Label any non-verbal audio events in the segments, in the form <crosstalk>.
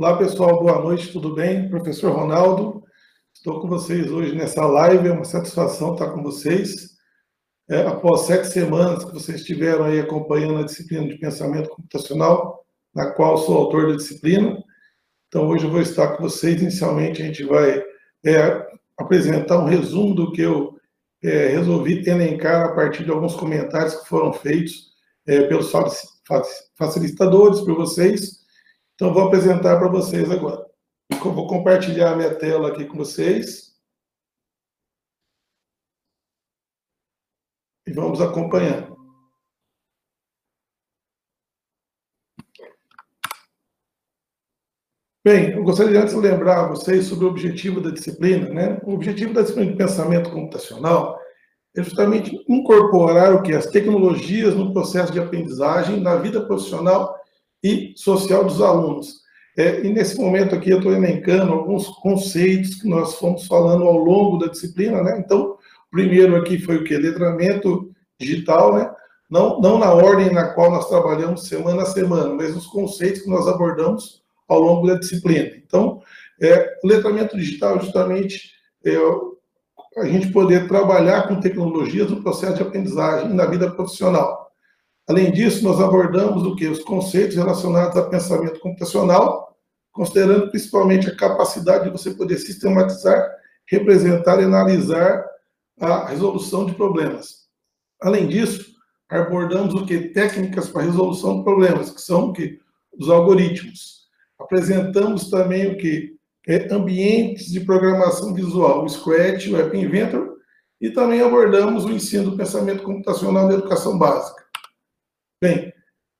Olá, pessoal, boa noite, tudo bem? Professor Ronaldo, estou com vocês hoje nessa live, é uma satisfação estar com vocês. É, após sete semanas que vocês estiveram aí acompanhando a disciplina de pensamento computacional, na qual sou autor da disciplina. Então, hoje eu vou estar com vocês. Inicialmente, a gente vai é, apresentar um resumo do que eu é, resolvi elencar a partir de alguns comentários que foram feitos é, pelos facilitadores, por vocês, então, vou apresentar para vocês agora. Vou compartilhar a minha tela aqui com vocês. E vamos acompanhando. Bem, eu gostaria antes de lembrar a vocês sobre o objetivo da disciplina. Né? O objetivo da disciplina de pensamento computacional é justamente incorporar o que? As tecnologias no processo de aprendizagem, na vida profissional e social dos alunos. É, e nesse momento aqui eu estou elencando alguns conceitos que nós fomos falando ao longo da disciplina, né? Então, primeiro aqui foi o que? Letramento digital, né? Não, não na ordem na qual nós trabalhamos semana a semana, mas os conceitos que nós abordamos ao longo da disciplina. Então, é, o letramento digital, justamente, é, a gente poder trabalhar com tecnologias no processo de aprendizagem na vida profissional. Além disso, nós abordamos o que? Os conceitos relacionados a pensamento computacional, considerando principalmente a capacidade de você poder sistematizar, representar e analisar a resolução de problemas. Além disso, abordamos o que? Técnicas para resolução de problemas, que são o que? Os algoritmos. Apresentamos também o que? É, ambientes de programação visual, o Scratch, o App Inventor, e também abordamos o ensino do pensamento computacional na educação básica. Bem,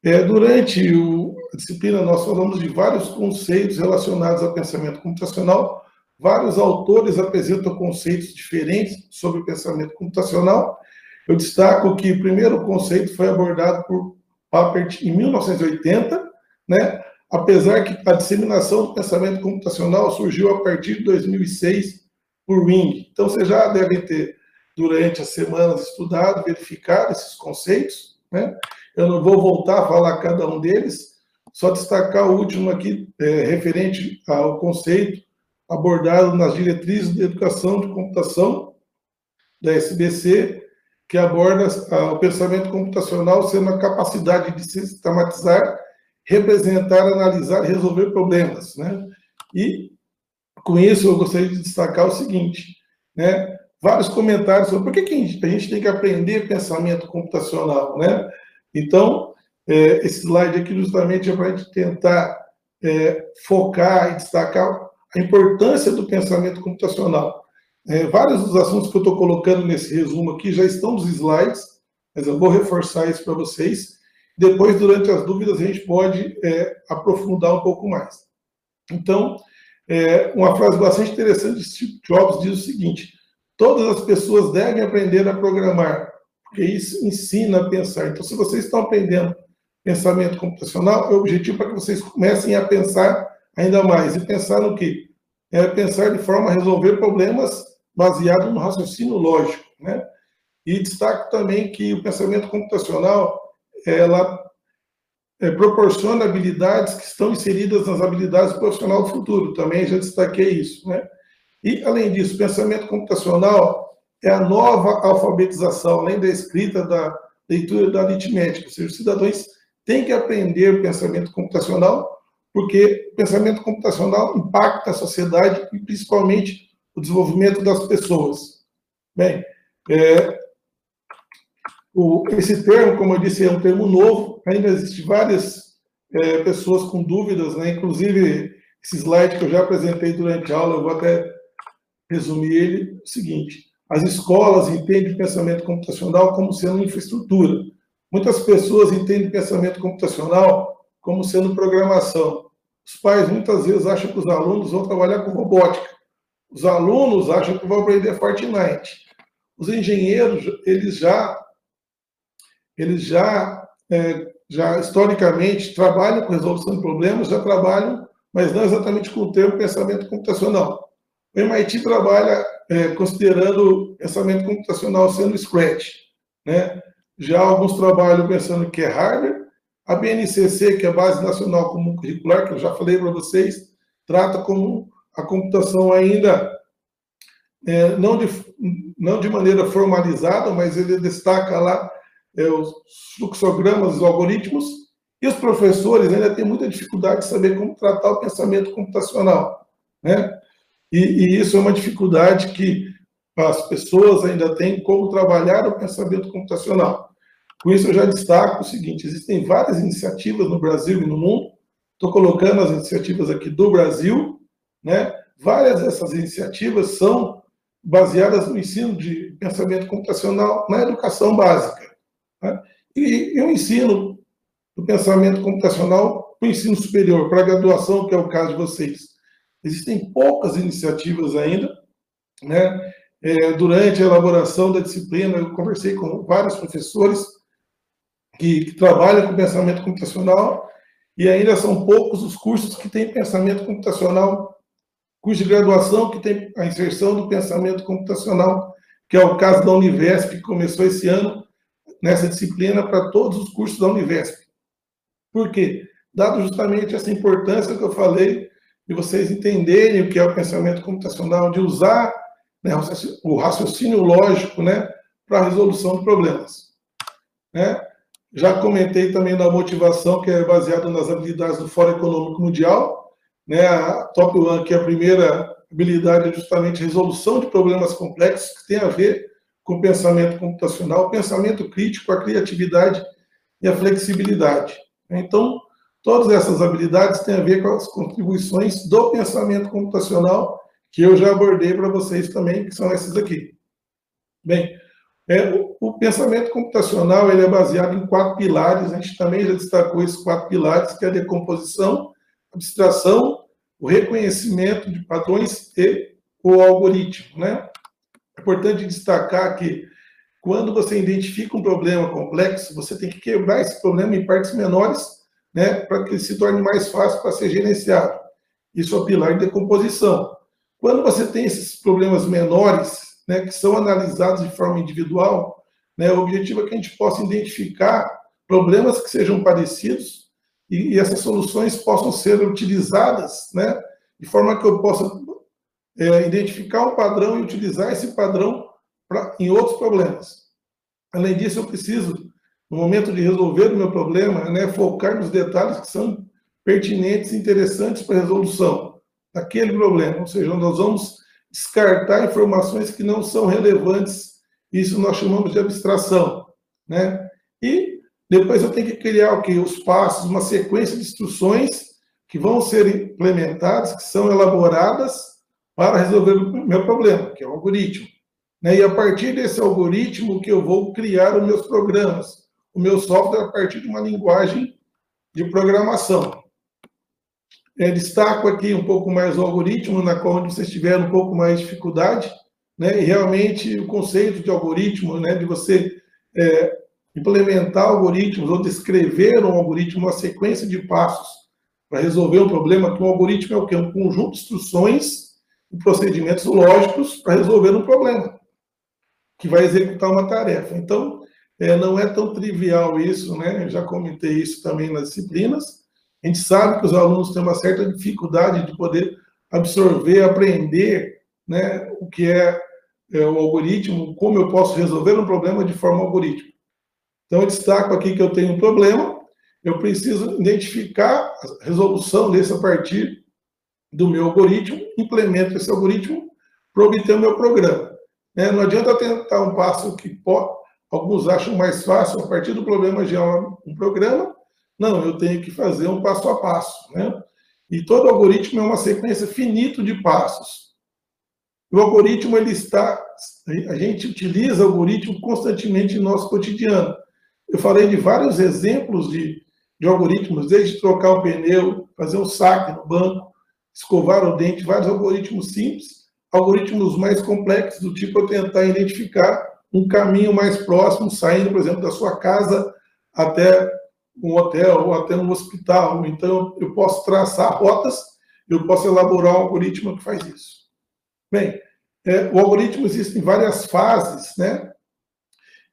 é, durante o, a disciplina nós falamos de vários conceitos relacionados ao pensamento computacional. Vários autores apresentam conceitos diferentes sobre o pensamento computacional. Eu destaco que o primeiro conceito foi abordado por Papert em 1980, né? apesar que a disseminação do pensamento computacional surgiu a partir de 2006 por Wing. Então, você já deve ter, durante as semanas, estudado, verificado esses conceitos, né? Eu não vou voltar a falar cada um deles, só destacar o último aqui, é, referente ao conceito abordado nas diretrizes de educação de computação da SBC, que aborda o pensamento computacional sendo a capacidade de sistematizar, representar, analisar e resolver problemas. Né? E, com isso, eu gostaria de destacar o seguinte, né? vários comentários sobre por que, que a gente tem que aprender pensamento computacional, né? Então, é, esse slide aqui justamente é para a gente tentar é, focar e destacar a importância do pensamento computacional. É, vários dos assuntos que eu estou colocando nesse resumo aqui já estão nos slides, mas eu vou reforçar isso para vocês. Depois, durante as dúvidas, a gente pode é, aprofundar um pouco mais. Então, é, uma frase bastante interessante de Steve Jobs diz o seguinte: todas as pessoas devem aprender a programar, porque isso ensina a pensar. Então, se vocês estão aprendendo pensamento computacional, é o objetivo para que vocês comecem a pensar ainda mais. E pensar no quê? É pensar de forma a resolver problemas baseado no raciocínio lógico, né? E destaco também que o pensamento computacional, ela é, proporciona habilidades que estão inseridas nas habilidades profissionais do futuro. Também já destaquei isso, né? E, além disso, pensamento computacional é a nova alfabetização, além da escrita, da leitura da aritmética. Ou seja, os cidadãos têm que aprender o pensamento computacional, porque o pensamento computacional impacta a sociedade e principalmente o desenvolvimento das pessoas. Bem, é, o, esse termo, como eu disse, é um termo novo, ainda existem várias é, pessoas com dúvidas, né? inclusive esse slide que eu já apresentei durante a aula, eu vou até resumir ele, o seguinte, as escolas entendem o pensamento computacional como sendo infraestrutura. Muitas pessoas entendem pensamento computacional como sendo programação. Os pais muitas vezes acham que os alunos vão trabalhar com robótica. Os alunos acham que vão aprender Fortnite. Os engenheiros, eles já, eles já, é, já historicamente trabalham com resolução de problemas, já trabalham, mas não exatamente com o termo pensamento computacional. O MIT trabalha é, considerando pensamento computacional sendo Scratch. Né? Já alguns trabalham pensando que é hardware, A BNCC, que é a Base Nacional Comum Curricular, que eu já falei para vocês, trata como a computação ainda é, não, de, não de maneira formalizada, mas ele destaca lá é, os fluxogramas, os algoritmos, e os professores ainda têm muita dificuldade de saber como tratar o pensamento computacional. Né? E, e isso é uma dificuldade que as pessoas ainda têm como trabalhar o pensamento computacional. Com isso, eu já destaco o seguinte: existem várias iniciativas no Brasil e no mundo. Estou colocando as iniciativas aqui do Brasil, né? Várias dessas iniciativas são baseadas no ensino de pensamento computacional na educação básica. Né? E, e o ensino do pensamento computacional para o ensino superior, para a graduação, que é o caso de vocês. Existem poucas iniciativas ainda, né? É, durante a elaboração da disciplina, eu conversei com vários professores que, que trabalham com pensamento computacional e ainda são poucos os cursos que têm pensamento computacional, curso de graduação que tem a inserção do pensamento computacional, que é o caso da Univesp, que começou esse ano nessa disciplina para todos os cursos da Univesp. Por quê? Dado justamente essa importância que eu falei de vocês entenderem o que é o pensamento computacional, de usar né, o raciocínio lógico né, para a resolução de problemas. Né? Já comentei também da motivação, que é baseada nas habilidades do Fórum Econômico Mundial. Né? A Top One, que é a primeira habilidade, é justamente resolução de problemas complexos, que tem a ver com o pensamento computacional, o pensamento crítico, a criatividade e a flexibilidade. Então, todas essas habilidades têm a ver com as contribuições do pensamento computacional que eu já abordei para vocês também, que são essas aqui. Bem, é, o, o, pensamento computacional ele é baseado em quatro pilares, a gente também já destacou esses quatro pilares, que é a decomposição, abstração, o reconhecimento de padrões e o algoritmo. Né? É importante destacar que quando você identifica um problema complexo, você tem que quebrar esse problema em partes menores, né, para que se torne mais fácil para ser gerenciado. Isso é o pilar de decomposição. Quando você tem esses problemas menores, né, que são analisados de forma individual, né, o objetivo é que a gente possa identificar problemas que sejam parecidos e, e essas soluções possam ser utilizadas, né, de forma que eu possa é, identificar um padrão e utilizar esse padrão pra, em outros problemas. Além disso, eu preciso, no momento de resolver o meu problema, né, focar nos detalhes que são pertinentes e interessantes para a resolução daquele problema. Ou seja, nós vamos descartar informações que não são relevantes. Isso nós chamamos de abstração. Né? E depois eu tenho que criar o? Os passos, uma sequência de instruções que vão ser implementadas, que são elaboradas para resolver o meu problema, que é o algoritmo. Né? E a partir desse algoritmo que eu vou criar os meus programas, o meu software a partir de uma linguagem de programação. É, destaco aqui um pouco mais o algoritmo, na qual vocês tiveram um pouco mais de dificuldade, né? E realmente o conceito de algoritmo, né? De você é, implementar algoritmos ou descrever um algoritmo, uma sequência de passos para resolver um problema, que um algoritmo é o quê? Um conjunto de instruções e procedimentos lógicos para resolver um problema, que vai executar uma tarefa. Então, é, não é tão trivial isso, né? Eu já comentei isso também nas disciplinas, a gente sabe que os alunos têm uma certa dificuldade de poder absorver, aprender né, o que é, é o algoritmo, como eu posso resolver um problema de forma algorítmica. Então, eu destaco aqui que eu tenho um problema, eu preciso identificar a resolução desse a partir do meu algoritmo, implemento esse algoritmo para obter o meu programa. Né? Não adianta tentar um passo que alguns acham mais fácil, a partir do problema gerar um programa, não, eu tenho que fazer um passo a passo, né? E todo algoritmo é uma sequência finita de passos. O algoritmo, ele está... A gente utiliza algoritmo constantemente no nosso cotidiano. Eu falei de vários exemplos de, de algoritmos, desde trocar o pneu, fazer um saque no banco, escovar o dente, vários algoritmos simples, algoritmos mais complexos, do tipo eu tentar identificar um caminho mais próximo, saindo, por exemplo, da sua casa até um hotel ou até um hospital. Então, eu posso traçar rotas, eu posso elaborar um algoritmo que faz isso. Bem, é, o algoritmo existe em várias fases, né?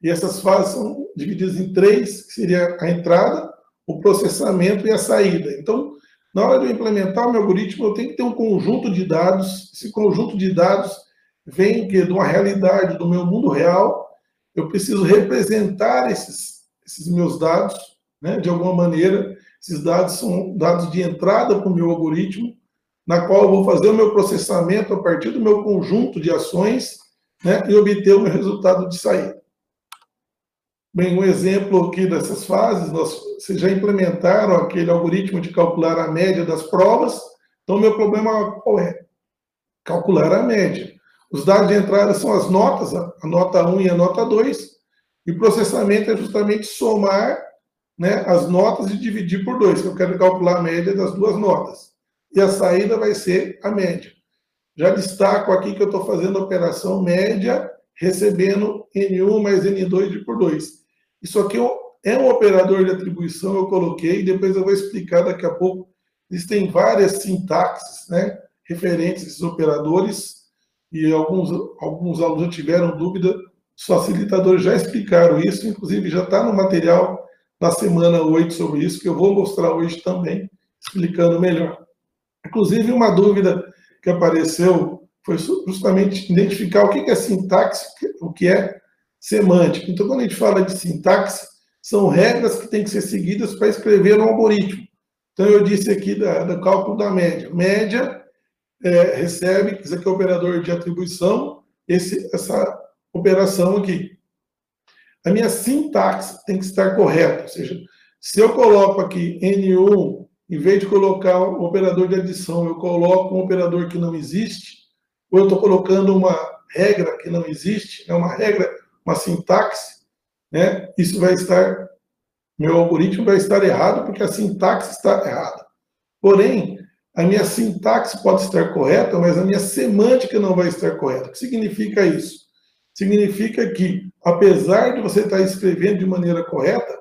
E essas fases são divididas em três, que seria a entrada, o processamento e a saída. Então, na hora de eu implementar o meu algoritmo, eu tenho que ter um conjunto de dados. Esse conjunto de dados vem de uma realidade do meu mundo real. Eu preciso representar esses, esses meus dados, né, de alguma maneira. Esses dados são dados de entrada para o meu algoritmo, na qual eu vou fazer o meu processamento a partir do meu conjunto de ações né, e obter o meu resultado de saída. Bem, um exemplo aqui dessas fases, nós, vocês já implementaram aquele algoritmo de calcular a média das provas, então meu problema qual é? Calcular a média. Os dados de entrada são as notas, a nota 1 e a nota 2, e processamento é justamente somar né, as notas e dividir por 2, que eu quero calcular a média das duas notas. E a saída vai ser a média. Já destaco aqui que eu estou fazendo a operação média, recebendo N1 mais N2 por 2. Isso aqui é um operador de atribuição, eu coloquei, depois eu vou explicar daqui a pouco. Existem várias sintaxes, né, referentes a esses operadores, e alguns, alguns alunos já tiveram dúvida, os facilitadores já explicaram isso, inclusive já está no material da semana 8 sobre isso, que eu vou mostrar hoje também, explicando melhor. Inclusive, uma dúvida que apareceu foi justamente identificar o que é sintaxe, o que é semântica. Então, quando a gente fala de sintaxe, são regras que têm que ser seguidas para escrever um algoritmo. Então, eu disse aqui da, do cálculo da média. Média é, recebe, isso aqui é o operador de atribuição, esse, essa operação aqui. A minha sintaxe tem que estar correta, ou seja, se eu coloco aqui N1, em vez de colocar o operador de adição, eu coloco um operador que não existe, ou eu estou colocando uma regra que não existe, é uma regra uma sintaxe, né, isso vai estar, meu algoritmo vai estar errado porque a sintaxe está errada. Porém, a minha sintaxe pode estar correta, mas a minha semântica não vai estar correta. O que significa isso? Significa que, apesar de você estar escrevendo de maneira correta,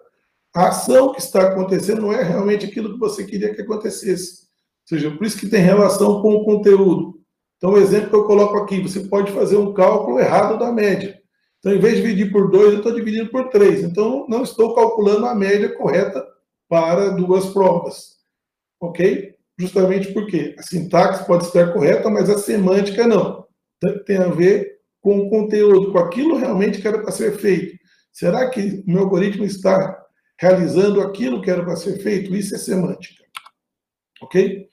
a ação que está acontecendo não é realmente aquilo que você queria que acontecesse. Ou seja, por isso que tem relação com o conteúdo. Então, o exemplo que eu coloco aqui, você pode fazer um cálculo errado da média. Então, em vez de dividir por 2, eu estou dividindo por 3. Então, não estou calculando a média correta para duas provas. Ok? Justamente porque a sintaxe pode estar correta, mas a semântica não. Tem a ver com o conteúdo, com aquilo realmente que era para ser feito. Será que o meu algoritmo está realizando aquilo que era para ser feito? Isso é semântica. Ok?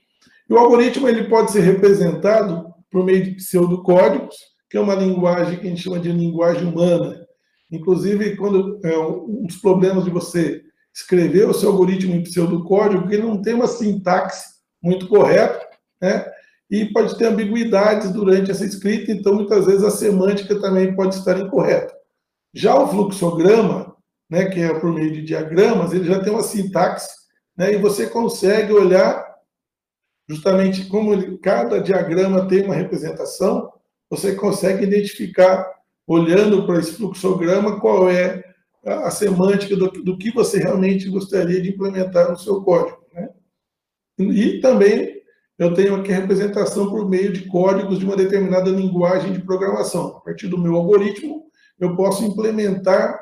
E o algoritmo ele pode ser representado por meio de pseudocódigos, que é uma linguagem que a gente chama de linguagem humana. Inclusive, quando é, um dos problemas de você escrever o seu algoritmo em pseudocódigo, que ele não tem uma sintaxe muito correta, né? E pode ter ambiguidades durante essa escrita, então muitas vezes a semântica também pode estar incorreta. Já o fluxograma, né, que é por meio de diagramas, ele já tem uma sintaxe, né, e você consegue olhar justamente como cada diagrama tem uma representação, você consegue identificar, olhando para esse fluxograma, qual é a, semântica do, do, que você realmente gostaria de implementar no seu código. E também eu tenho aqui a representação por meio de códigos de uma determinada linguagem de programação. A partir do meu algoritmo, eu posso implementar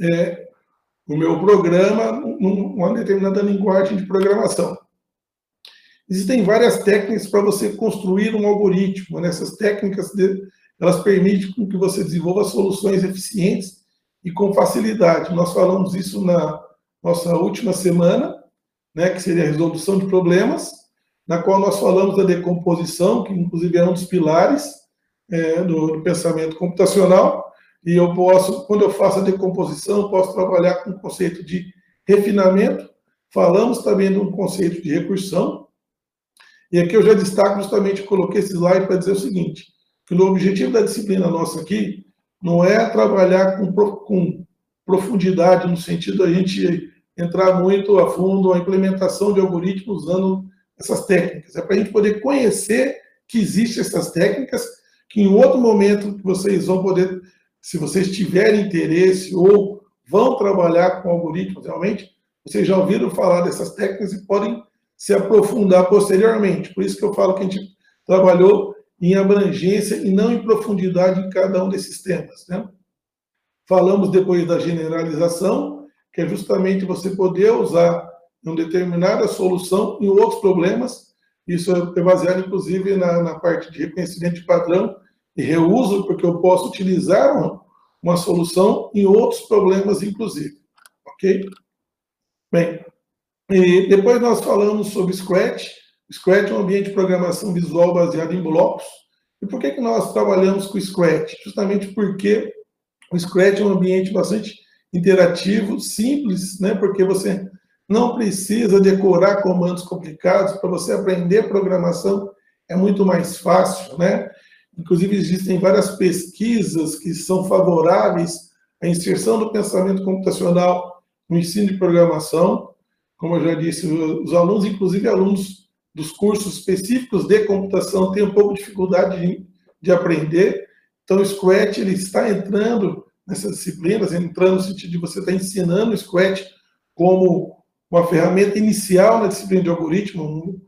é, o meu programa numa determinada linguagem de programação. Existem várias técnicas para você construir um algoritmo. Né? Essas técnicas elas permitem que você desenvolva soluções eficientes e com facilidade. Nós falamos isso na nossa última semana, né, que seria a resolução de problemas, na qual nós falamos da decomposição, que inclusive é um dos pilares é, do, do, pensamento computacional. E eu posso, quando eu faço a decomposição, posso trabalhar com o conceito de refinamento. Falamos também de um conceito de recursão, e aqui eu já destaco justamente, coloquei esse slide para dizer o seguinte, que o objetivo da disciplina nossa aqui não é trabalhar com, com profundidade, no sentido da gente entrar muito a fundo a implementação de algoritmos usando essas técnicas. É para a gente poder conhecer que existem essas técnicas, que em outro momento vocês vão poder, se vocês tiverem interesse ou vão trabalhar com algoritmos realmente, vocês já ouviram falar dessas técnicas e podem se aprofundar posteriormente. Por isso que eu falo que a gente trabalhou em abrangência e não em profundidade em cada um desses temas. Né? Falamos depois da generalização, que é justamente você poder usar uma determinada solução em outros problemas. Isso é baseado, inclusive, na, na parte de reconhecimento de padrão e reuso, porque eu posso utilizar uma, uma solução em outros problemas, inclusive. Ok? Bem, e depois nós falamos sobre Scratch. Scratch é um ambiente de programação visual baseado em blocos. E por que, que nós trabalhamos com Scratch? Justamente porque o Scratch é um ambiente bastante interativo, simples, né? porque você não precisa decorar comandos complicados, para você aprender programação é muito mais fácil, né? Inclusive, existem várias pesquisas que são favoráveis à inserção do pensamento computacional no ensino de programação. Como eu já disse, os alunos, inclusive alunos dos cursos específicos de computação, têm um pouco de dificuldade de, de aprender. Então, o Scratch ele está entrando nessas disciplinas, entrando no sentido de você estar ensinando o Scratch como uma ferramenta inicial na disciplina de algoritmo.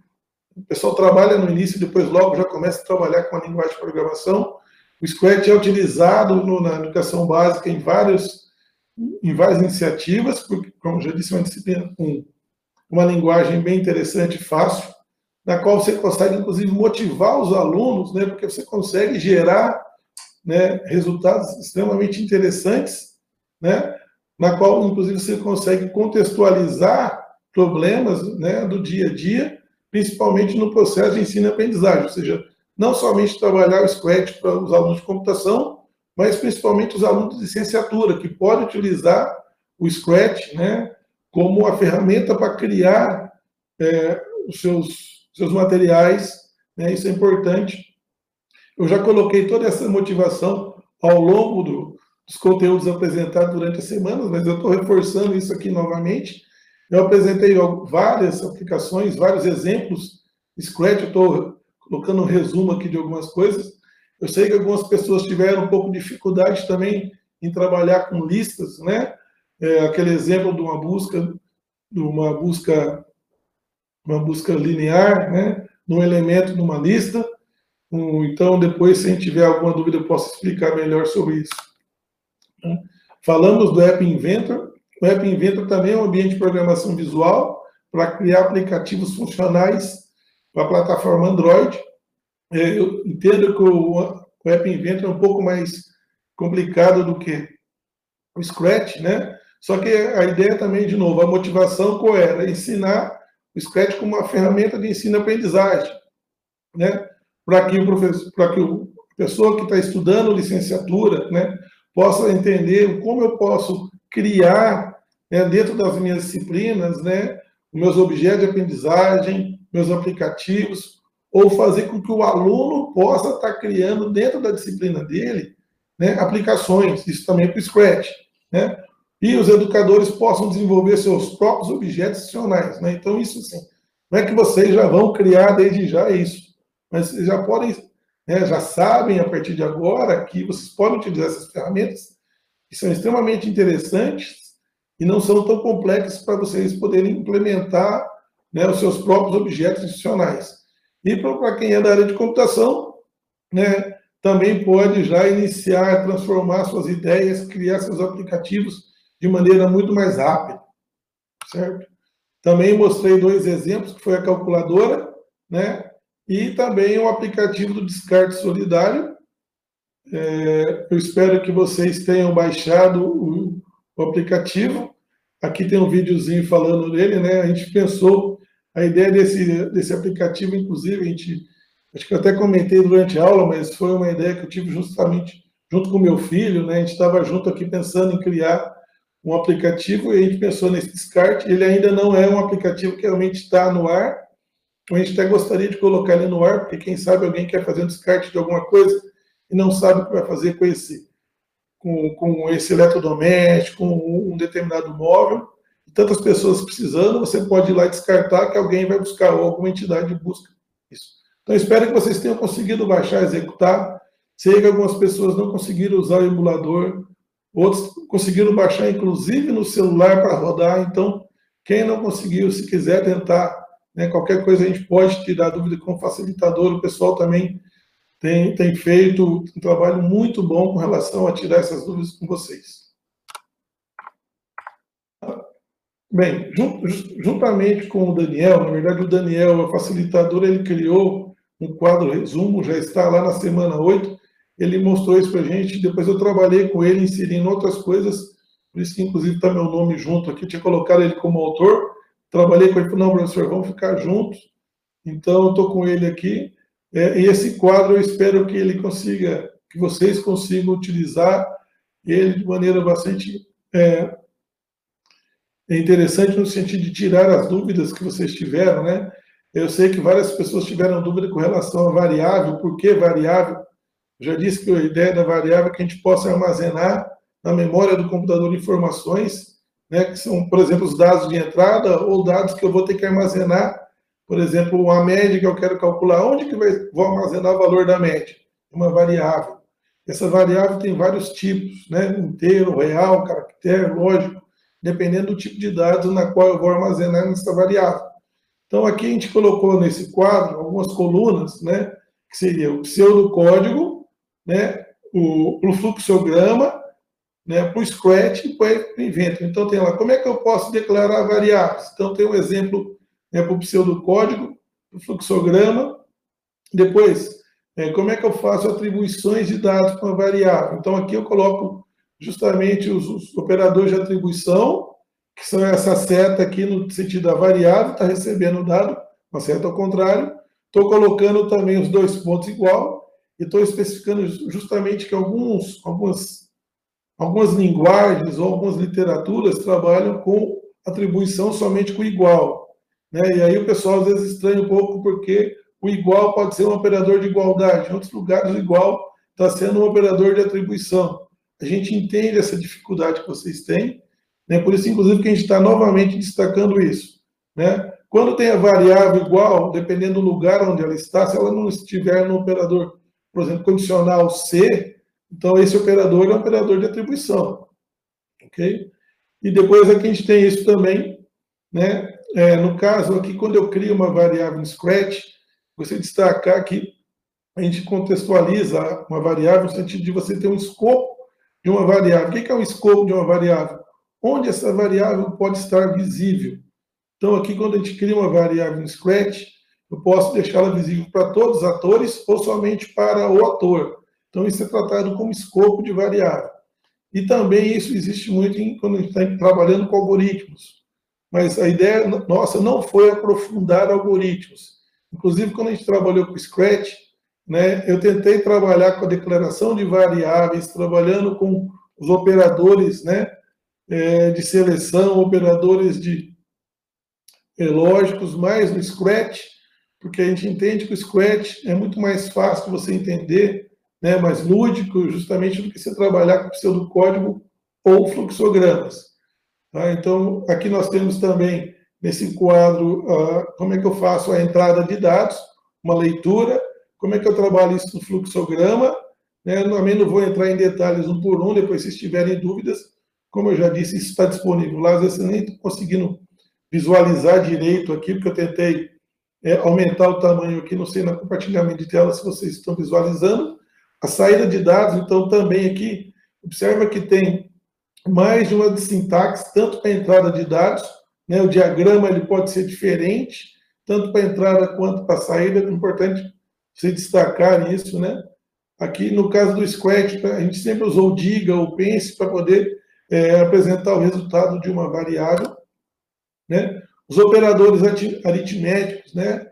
O pessoal trabalha no início, depois logo já começa a trabalhar com a linguagem de programação. O Scratch é utilizado no, na educação básica em vários em várias iniciativas, porque, como já disse, é uma disciplina com uma linguagem bem interessante e fácil, na qual você consegue, inclusive, motivar os alunos, né, porque você consegue gerar né, resultados extremamente interessantes, né, na qual, inclusive, você consegue contextualizar problemas né, do dia a dia, principalmente no processo de ensino e aprendizagem, ou seja, não somente trabalhar o Scratch para os alunos de computação, mas principalmente os alunos de licenciatura, que podem utilizar o Scratch né, como a ferramenta para criar é, os seus, seus materiais, né, isso é importante. Eu já coloquei toda essa motivação ao longo do, dos conteúdos apresentados durante as semanas, mas eu estou reforçando isso aqui novamente. Eu apresentei várias aplicações, vários exemplos. Scratch, eu estou colocando um resumo aqui de algumas coisas. Eu sei que algumas pessoas tiveram um pouco de dificuldade também em trabalhar com listas, né? É, aquele exemplo de uma busca, de uma busca, uma busca linear, né? Num elemento numa lista. Então, depois, se a gente tiver alguma dúvida, eu posso explicar melhor sobre isso. Falamos do App Inventor. O App Inventor também é um ambiente de programação visual para criar aplicativos funcionais para a plataforma Android. É, eu entendo que o App Inventor é um pouco mais complicado do que o Scratch, né? Só que a ideia também, de novo, a motivação qual era? Ensinar o Scratch como uma ferramenta de ensino-aprendizagem, né? Para que o professor, para que a pessoa que está estudando licenciatura, né, possa entender como eu posso criar, né, dentro das minhas disciplinas, né, meus objetos de aprendizagem, meus aplicativos, ou fazer com que o aluno possa estar criando dentro da disciplina dele né, aplicações, isso também para o Scratch, né? E os educadores possam desenvolver seus próprios objetos adicionais, né? Então, isso sim, não é que vocês já vão criar desde já isso, mas vocês já podem né, já sabem a partir de agora que vocês podem utilizar essas ferramentas, que são extremamente interessantes e não são tão complexas para vocês poderem implementar né, os seus próprios objetos institucionais. E para quem é da área de computação, né, também pode já iniciar, transformar suas ideias, criar seus aplicativos de maneira muito mais rápida, certo? Também mostrei dois exemplos, que foi a calculadora, né, e também o aplicativo do descarte solidário. É, eu espero que vocês tenham baixado o, o, aplicativo. Aqui tem um videozinho falando dele, né? A gente pensou a ideia desse, desse aplicativo, inclusive, a gente, acho que eu até comentei durante a aula, mas foi uma ideia que eu tive justamente junto com meu filho, né? A gente estava junto aqui pensando em criar um aplicativo e a gente pensou nesse descarte. Ele ainda não é um aplicativo que realmente está no ar, a gente até gostaria de colocar ele no ar, porque quem sabe alguém quer fazer um descarte de alguma coisa e não sabe o que vai fazer com esse, com, com esse eletrodoméstico, com um determinado móvel. E tantas pessoas precisando, você pode ir lá descartar que alguém vai buscar, ou alguma entidade busca isso. Então, espero que vocês tenham conseguido baixar, executar. Sei que algumas pessoas não conseguiram usar o emulador, outros conseguiram baixar, inclusive, no celular para rodar. Então, quem não conseguiu, se quiser tentar né? Qualquer coisa a gente pode tirar dúvida com o facilitador. O pessoal também tem, tem feito um trabalho muito bom com relação a tirar essas dúvidas com vocês. Bem, juntamente com o Daniel, na verdade o Daniel, o facilitador, ele criou um quadro resumo, já está lá na semana 8, ele mostrou isso para a gente, depois eu trabalhei com ele, inserindo outras coisas, por isso que inclusive está meu nome junto aqui, tinha colocado ele como autor, trabalhei com ele, falei, não, professor, vamos ficar juntos, então estou com ele aqui, é, e esse quadro eu espero que ele consiga, que vocês consigam utilizar ele de maneira bastante é, interessante no sentido de tirar as dúvidas que vocês tiveram, né? Eu sei que várias pessoas tiveram dúvida com relação à variável, por que variável? Já disse que a ideia da variável é que a gente possa armazenar na memória do computador informações, né, que são, por exemplo, os dados de entrada ou dados que eu vou ter que armazenar, por exemplo, a média que eu quero calcular, onde que vou armazenar o valor da média? Uma variável. Essa variável tem vários tipos, né, inteiro, real, caractere, lógico dependendo do tipo de dados na qual eu vou armazenar nessa variável. Então, aqui a gente colocou nesse quadro algumas colunas, né, que seria o pseudocódigo, né, o, o fluxograma, né, para o Scratch e para o Inventor. Então, tem lá, como é que eu posso declarar variáveis? Então, tem um exemplo né, para o pseudocódigo, o fluxograma. Depois, é, como é que eu faço atribuições de dados para variável? Então, aqui eu coloco justamente os, os, operadores de atribuição, que são essa seta aqui no sentido da variável, está recebendo o dado, uma seta ao contrário. Estou colocando também os dois pontos igual e estou especificando justamente que alguns, algumas, algumas linguagens ou algumas literaturas trabalham com atribuição somente com igual. Né? E aí o pessoal às vezes estranha um pouco porque o igual pode ser um operador de igualdade. Em outros lugares, o igual está sendo um operador de atribuição. A gente entende essa dificuldade que vocês têm, né? por isso, inclusive, que a gente está novamente destacando isso. Né? Quando tem a variável igual, dependendo do lugar onde ela está, se ela não estiver no operador, por exemplo, condicional C, então esse operador é um operador de atribuição. Ok? E depois aqui a gente tem isso também, né? É, no caso aqui, quando eu crio uma variável em Scratch, você destacar que a gente contextualiza uma variável no sentido de você ter um escopo de uma variável. O que é o escopo de uma variável? Onde essa variável pode estar visível. Então, aqui, quando a gente cria uma variável em Scratch, eu posso deixá-la visível para todos os atores ou somente para o ator. Então, isso é tratado como escopo de variável. E também isso existe muito em, quando a gente está trabalhando com algoritmos. Mas a ideia nossa não foi aprofundar algoritmos. Inclusive, quando a gente trabalhou com Scratch, né, eu tentei trabalhar com a declaração de variáveis, trabalhando com os operadores né, é, de seleção, operadores de é, lógicos, mais no Scratch, porque a gente entende que o Scratch é muito mais fácil você entender, né, mais lúdico, justamente do que você trabalhar com pseudocódigo ou fluxogramas. Tá? Então, aqui nós temos também, nesse quadro, uh, como é que eu faço a entrada de dados, uma leitura, como é que eu trabalho isso no fluxograma? Né? Eu também não vou entrar em detalhes um por um, depois se tiverem dúvidas, como eu já disse, isso está disponível lá, às vezes eu nem estou conseguindo visualizar direito aqui, porque eu tentei é, aumentar o tamanho aqui, não sei, no compartilhamento de tela, se vocês estão visualizando. A saída de dados, então, também aqui, observa que tem mais de uma sintaxe, tanto para a entrada de dados, né, o diagrama ele pode ser diferente, tanto para a entrada quanto para a saída, é importante você destacar isso, né? Aqui, no caso do Scratch, a gente sempre usou o diga ou pense para poder é, apresentar o resultado de uma variável, né? Os operadores aritméticos, né?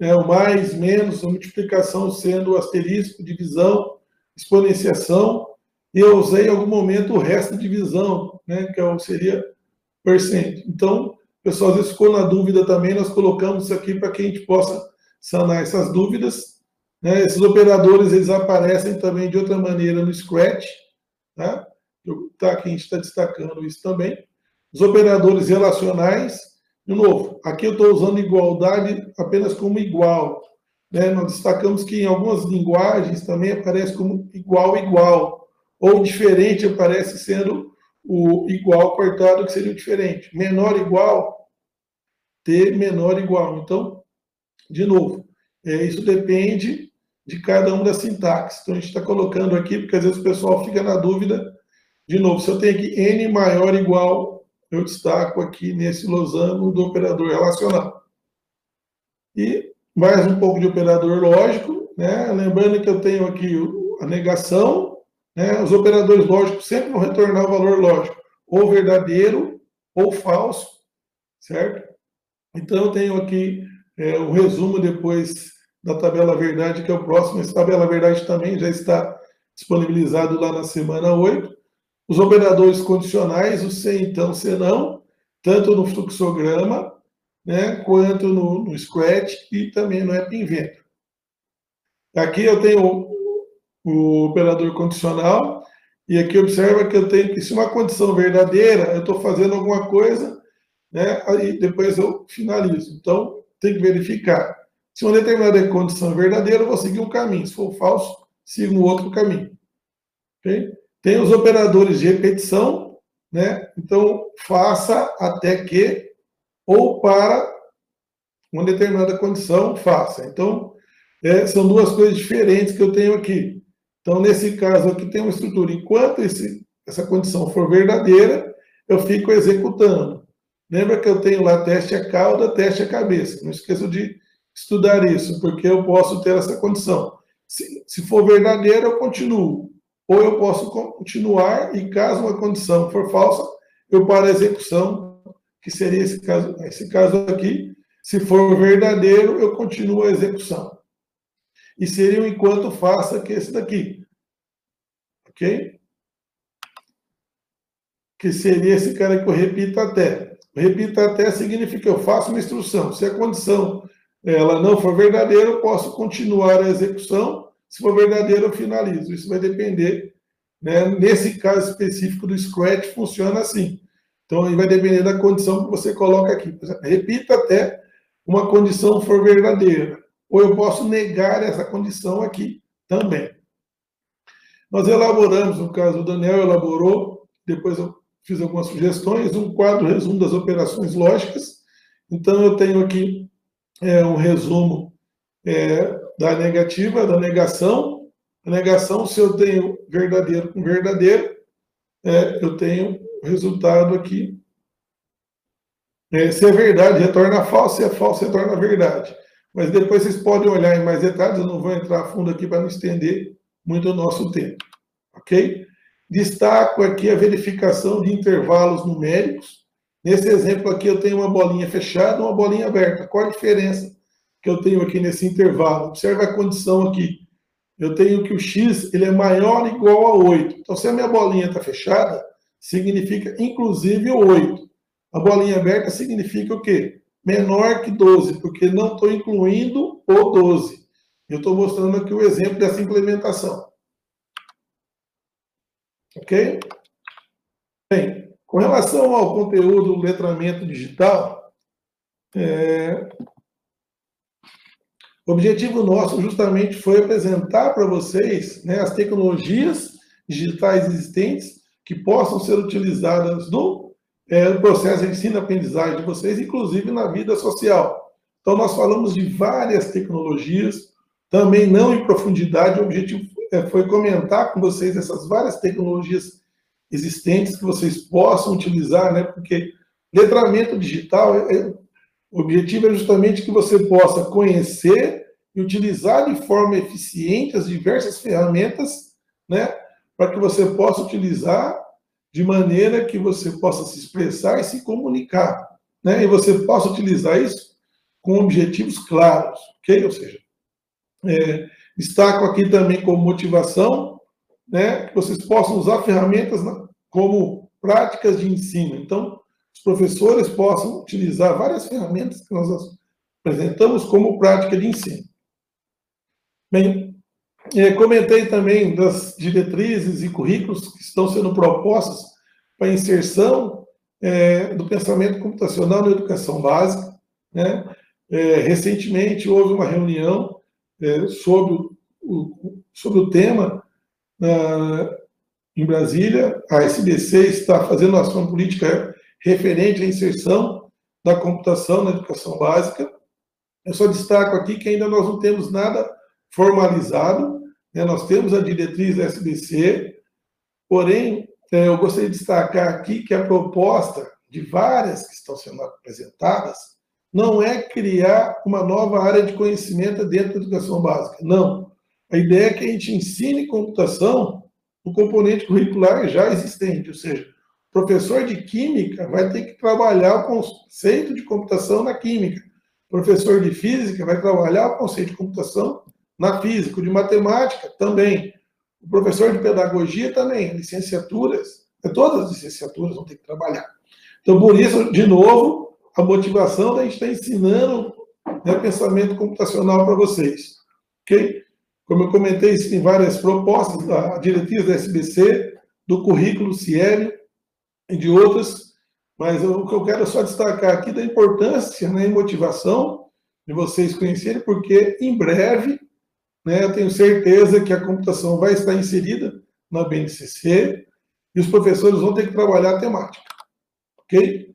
É, o mais, menos, a multiplicação sendo asterisco, divisão, exponenciação, e eu usei em algum momento o resto de divisão, né? Que é seria percento. Então, pessoal às vezes ficou na dúvida também, nós colocamos isso aqui para que a gente possa sanar essas dúvidas né? Esses operadores eles aparecem também de outra maneira no Scratch, tá? tá aqui a gente está destacando isso também. Os operadores relacionais, de novo, aqui eu estou usando igualdade apenas como igual. Né? Nós destacamos que em algumas linguagens também aparece como igual igual, ou diferente aparece sendo o igual cortado, que seria o diferente. Menor igual, ter menor igual. Então, de novo, é, isso depende de cada um das sintaxes. Então, a gente está colocando aqui, porque às vezes o pessoal fica na dúvida, de novo, se eu tenho aqui n maior igual eu destaco aqui nesse losango do operador relacional. E mais um pouco de operador lógico, né? lembrando que eu tenho aqui a negação, né? os operadores lógicos sempre vão retornar o valor lógico, ou verdadeiro ou falso, certo? Então eu tenho aqui é, o resumo depois da tabela verdade, que é o próximo. Essa tabela verdade também já está disponibilizado lá na semana 8. Os operadores condicionais, o se então, se não, tanto no fluxograma, né, quanto no, no Scratch e também no App Inventor. Aqui eu tenho o, operador condicional, e aqui observa que eu tenho que, se uma condição verdadeira, eu estou fazendo alguma coisa, né, aí depois eu finalizo. Então, tem que verificar. Se uma determinada condição é verdadeira, eu vou seguir um caminho. Se for falso, sigo um outro caminho. Okay? Tem os operadores de repetição, né? Então, faça até que, ou para uma determinada condição, faça. Então, é, são duas coisas diferentes que eu tenho aqui. Então, nesse caso aqui, tem uma estrutura. Enquanto esse, essa condição for verdadeira, eu fico executando. Lembra que eu tenho lá teste a cauda, teste a cabeça. Não esqueça de estudar isso, porque eu posso ter essa condição. Se, se for verdadeiro, eu continuo. Ou eu posso continuar e, caso uma condição for falsa, eu paro a execução, que seria esse caso, esse caso aqui. Se for verdadeiro, eu continuo a execução. E seria o enquanto faça que esse daqui. Ok? Que seria esse cara que eu repito até. Repita até significa eu faço uma instrução. Se a condição ela não for verdadeira, eu posso continuar a execução. Se for verdadeira, eu finalizo. Isso vai depender. Né? Nesse caso específico do Scratch, funciona assim. Então, vai depender da condição que você coloca aqui. Repita até uma condição for verdadeira. Ou eu posso negar essa condição aqui também. Nós elaboramos, no caso o Daniel elaborou, depois eu fiz algumas sugestões, um quadro resumo das operações lógicas. Então, eu tenho aqui é um resumo é, da negativa, da negação. A negação, se eu tenho verdadeiro com verdadeiro, é, eu tenho resultado aqui. É, se é verdade, retorna falso, se é falso, retorna verdade. Mas depois vocês podem olhar em mais detalhes, eu não vou entrar a fundo aqui para não estender muito o nosso tempo. Ok? Destaco aqui a verificação de intervalos numéricos. Nesse exemplo aqui, eu tenho uma bolinha fechada uma bolinha aberta. Qual a diferença que eu tenho aqui nesse intervalo? Observe a condição aqui. Eu tenho que o x ele é maior ou igual a 8. Então, se a minha bolinha está fechada, significa inclusive 8. A bolinha aberta significa o quê? Menor que 12, porque não estou incluindo o 12. Eu estou mostrando aqui o exemplo dessa implementação. Ok? Bem, com relação ao conteúdo do letramento digital, é, o objetivo nosso justamente foi apresentar para vocês né, as tecnologias digitais existentes que possam ser utilizadas no, é, no processo de ensino-aprendizagem de vocês, inclusive na vida social. Então, nós falamos de várias tecnologias, também não em profundidade, o objetivo é, foi comentar com vocês essas várias tecnologias existentes que vocês possam utilizar, né? Porque letramento digital, é, o objetivo é justamente que você possa conhecer e utilizar de forma eficiente as diversas ferramentas, né? Para que você possa utilizar de maneira que você possa se expressar e se comunicar, né? E você possa utilizar isso com objetivos claros, ok? Ou seja, é, destaco aqui também como motivação né, que vocês possam usar ferramentas como práticas de ensino. Então, os professores possam utilizar várias ferramentas que nós apresentamos como prática de ensino. Bem, é, comentei também das diretrizes e currículos que estão sendo propostos para inserção é, do pensamento computacional na educação básica. Né? É, recentemente houve uma reunião é, sobre, o, sobre o tema em Brasília, a SBC está fazendo uma ação política referente à inserção da computação na educação básica. Eu só destaco aqui que ainda nós não temos nada formalizado, né? nós temos a diretriz SBC, porém, é, eu gostaria de destacar aqui que a proposta de várias que estão sendo apresentadas, não é criar uma nova área de conhecimento dentro da educação básica. Não. A ideia é que a gente ensine computação no componente curricular já existente, ou seja, o professor de química vai ter que trabalhar o conceito de computação na química. O professor de física vai trabalhar o conceito de computação na física, de matemática também. O professor de pedagogia também, licenciaturas, todas as licenciaturas vão ter que trabalhar. Então, por isso, de novo, a motivação da gente estar ensinando né, pensamento computacional para vocês. Ok? Como eu comentei, tem várias propostas da diretriz da SBC, do currículo Cielo e de outras, mas o que eu quero só destacar aqui da importância né, e motivação de vocês conhecerem, porque em breve, né, eu tenho certeza que a computação vai estar inserida na BNCC e os professores vão ter que trabalhar a temática. Ok?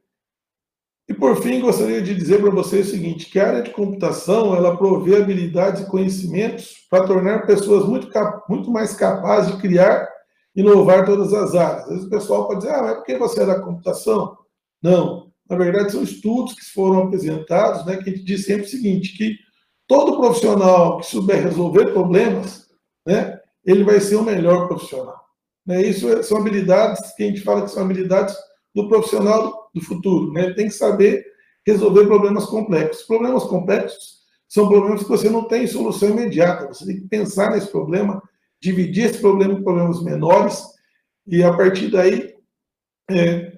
E por fim, gostaria de dizer para vocês o seguinte, que a área de computação, ela provê habilidades e conhecimentos para tornar pessoas muito, muito mais capazes de criar inovar todas as áreas. Às vezes o pessoal pode dizer, ah, mas por que você é da computação? Não, na verdade são estudos que foram apresentados, né, que a gente diz sempre o seguinte, que todo profissional que souber resolver problemas, né, ele vai ser o melhor profissional. Né? Isso é, são habilidades que a gente fala que são habilidades do profissional do futuro. Né? Ele tem que saber resolver problemas complexos. Problemas complexos são problemas que você não tem solução imediata. Você tem que pensar nesse problema, dividir esse problema em problemas menores e, a partir daí, é,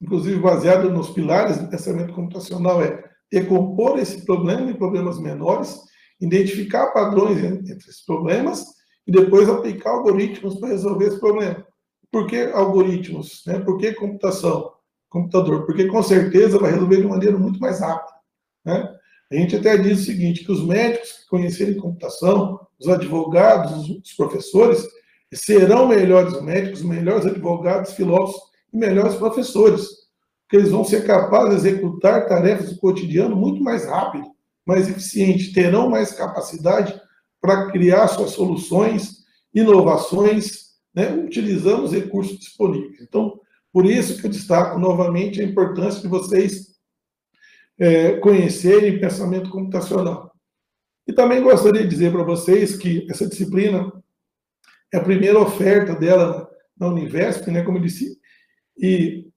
inclusive baseado nos pilares do pensamento computacional, é decompor esse problema em problemas menores, identificar padrões entre esses problemas e depois aplicar algoritmos para resolver esse problema. Por que algoritmos? Né? Por que computação? Computador? Porque com certeza vai resolver de maneira muito mais rápida. Né? A gente até diz o seguinte, que os médicos que conhecerem computação, os advogados, os professores, serão melhores médicos, melhores advogados, filósofos e melhores professores, porque eles vão ser capazes de executar tarefas do cotidiano muito mais rápido, mais eficiente, terão mais capacidade para criar suas soluções, inovações, né, utilizando os recursos disponíveis. Então, por isso que eu destaco novamente a importância de vocês é, conhecerem pensamento computacional. E também gostaria de dizer para vocês que essa disciplina é a primeira oferta dela na Univesp, né, como eu disse, e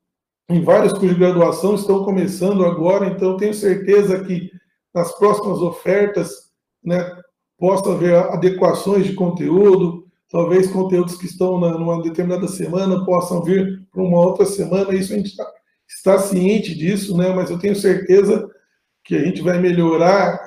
em vários cursos de graduação estão começando agora, então tenho certeza que nas próximas ofertas né, possa haver adequações de conteúdo, talvez conteúdos que estão na, numa determinada semana possam vir para uma outra semana, isso a gente está, está ciente disso, né? mas eu tenho certeza que a gente vai melhorar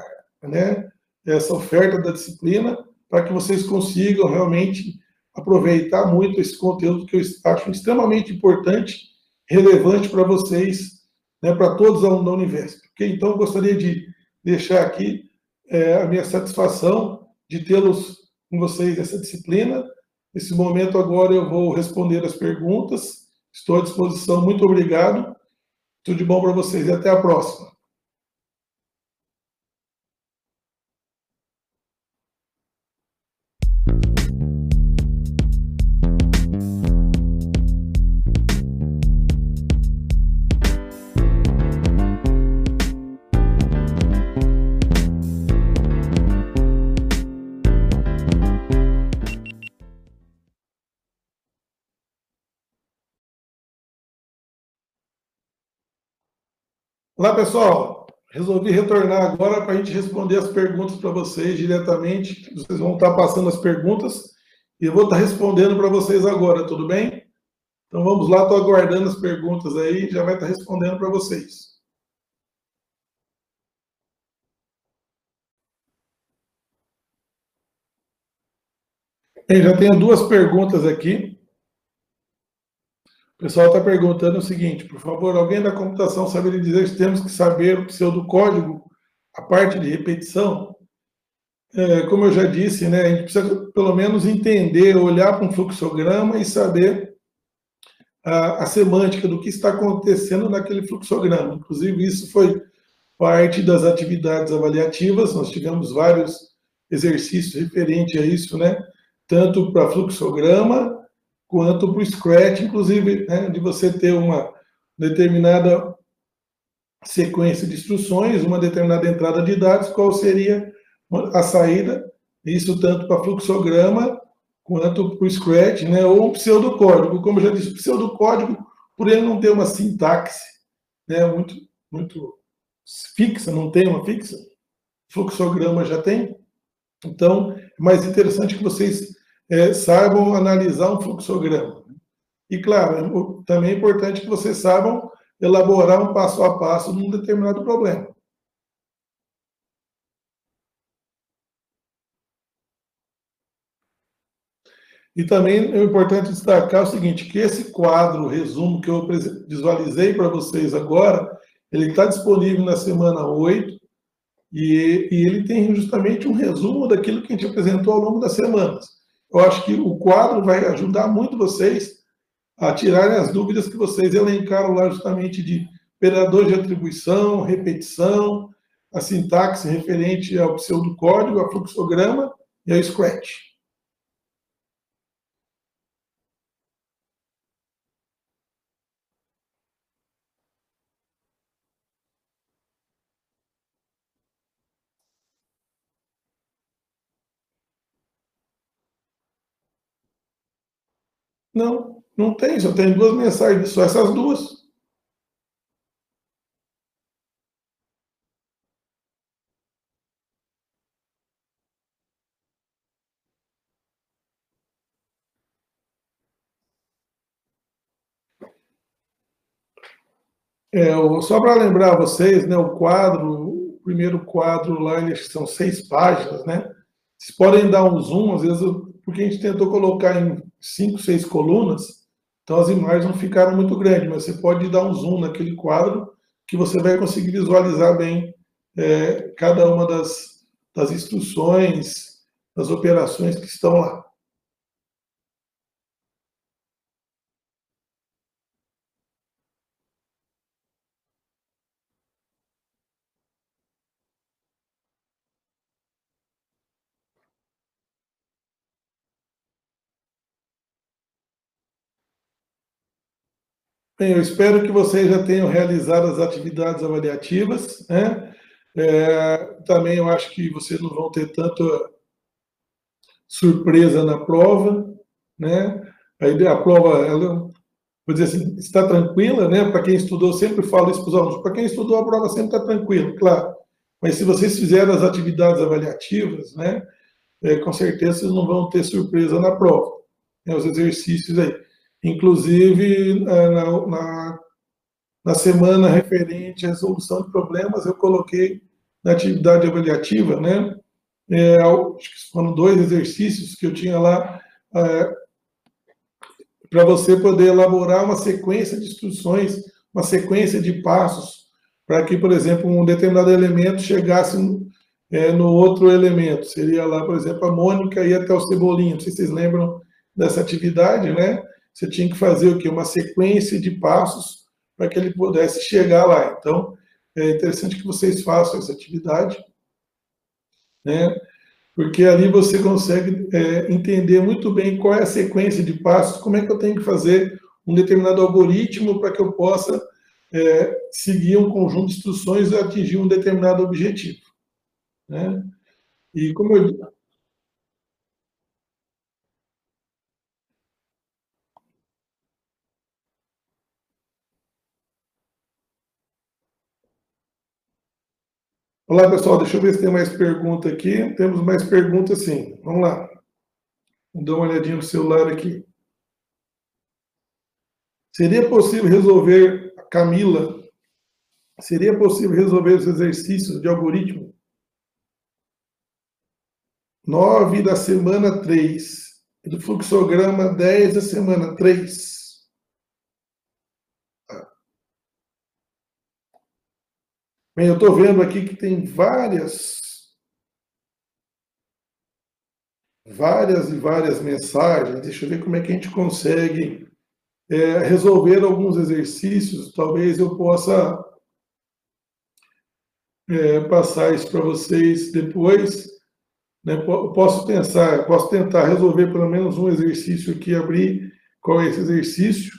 né, essa oferta da disciplina para que vocês consigam realmente aproveitar muito esse conteúdo que eu acho extremamente importante, relevante para vocês, né, para todos os alunos da Univesp. Okay? Então, eu gostaria de deixar aqui é, a minha satisfação de tê-los com vocês essa disciplina. Nesse momento, agora, eu vou responder as perguntas. Estou à disposição. Muito obrigado. Tudo de bom para vocês e até a próxima. Olá, pessoal. Resolvi retornar agora para a gente responder as perguntas para vocês diretamente. Vocês vão estar passando as perguntas e eu vou estar respondendo para vocês agora, tudo bem? Então vamos lá, estou aguardando as perguntas aí, já vai estar respondendo para vocês. Bem, já tenho duas perguntas aqui. O pessoal está perguntando o seguinte, por favor, alguém da computação saberia dizer se temos que saber o pseudocódigo, a parte de repetição? É, como eu já disse, né, a gente precisa pelo menos entender, olhar para um fluxograma e saber a, a semântica do que está acontecendo naquele fluxograma. Inclusive, isso foi parte das atividades avaliativas, nós tivemos vários exercícios referentes a isso, né? Tanto para fluxograma quanto para o Scratch, inclusive, né, de você ter uma, determinada sequência de instruções, uma determinada entrada de dados, qual seria a saída, isso tanto para fluxograma quanto para o Scratch, né, ou pseudocódigo. Como eu já disse, pseudocódigo, por ele não ter uma sintaxe né, muito, muito fixa, não tem uma fixa, fluxograma já tem. Então, é mais interessante que vocês é, saibam analisar um fluxograma. E, claro, também é importante que vocês saibam elaborar um passo a passo num determinado problema. E também é importante destacar o seguinte, que esse quadro, resumo que eu visualizei para vocês agora, ele está disponível na semana 8, e, e, ele tem justamente um resumo daquilo que a gente apresentou ao longo das semanas. Eu acho que o quadro vai ajudar muito vocês a tirarem as dúvidas que vocês elencaram lá justamente de operador de atribuição, repetição, a sintaxe referente ao pseudocódigo, a fluxograma e ao Scratch. Não, não tem, só tem duas mensagens, só essas duas. É, só para lembrar vocês, né, o quadro, o primeiro quadro lá, eles são seis páginas, né? Vocês podem dar um zoom, às vezes, porque a gente tentou colocar em cinco, seis colunas, então as imagens não ficaram muito grandes, mas você pode dar um zoom naquele quadro que você vai conseguir visualizar bem é, cada uma das, das instruções, das operações que estão lá. Bem, eu espero que vocês já tenham realizado as atividades avaliativas, né? É, também eu acho que vocês não vão ter tanta surpresa na prova, né? A, a prova, ela, vou dizer assim, está tranquila, né? Para quem estudou, sempre falo isso para os alunos, para quem estudou, a prova sempre está tranquila, claro. Mas se vocês fizeram as atividades avaliativas, né? É, com certeza vocês não vão ter surpresa na prova, né? Os exercícios aí. Inclusive, é, na, na, na semana referente à resolução de problemas, eu coloquei na atividade avaliativa, né? É, acho que foram dois exercícios que eu tinha lá é, para você poder elaborar uma sequência de instruções, uma sequência de passos, para que, por exemplo, um determinado elemento chegasse no, é, no outro elemento. Seria lá, por exemplo, a Mônica ir até o Cebolinha. Não sei se vocês lembram dessa atividade, né? Você tinha que fazer o quê? Uma sequência de passos para que ele pudesse chegar lá. Então, é interessante que vocês façam essa atividade, né? Porque ali você consegue é, entender muito bem qual é a sequência de passos, como é que eu tenho que fazer um determinado algoritmo para que eu possa é, seguir um conjunto de instruções e atingir um determinado objetivo. Né? E como eu, Olá, pessoal. Deixa eu ver se tem mais pergunta aqui. Temos mais perguntas, sim. Vamos lá. Dar uma olhadinha no celular aqui. Seria possível resolver, Camila, seria possível resolver os exercícios de algoritmo? 9 da semana 3. E do fluxograma 10 da semana 3. Bem, eu estou vendo aqui que tem várias, várias e várias mensagens. Deixa eu ver como é que a gente consegue é, resolver alguns exercícios. Talvez eu possa é, passar isso para vocês depois. Né? Posso pensar, posso tentar resolver pelo menos um exercício aqui, abrir qual é esse exercício.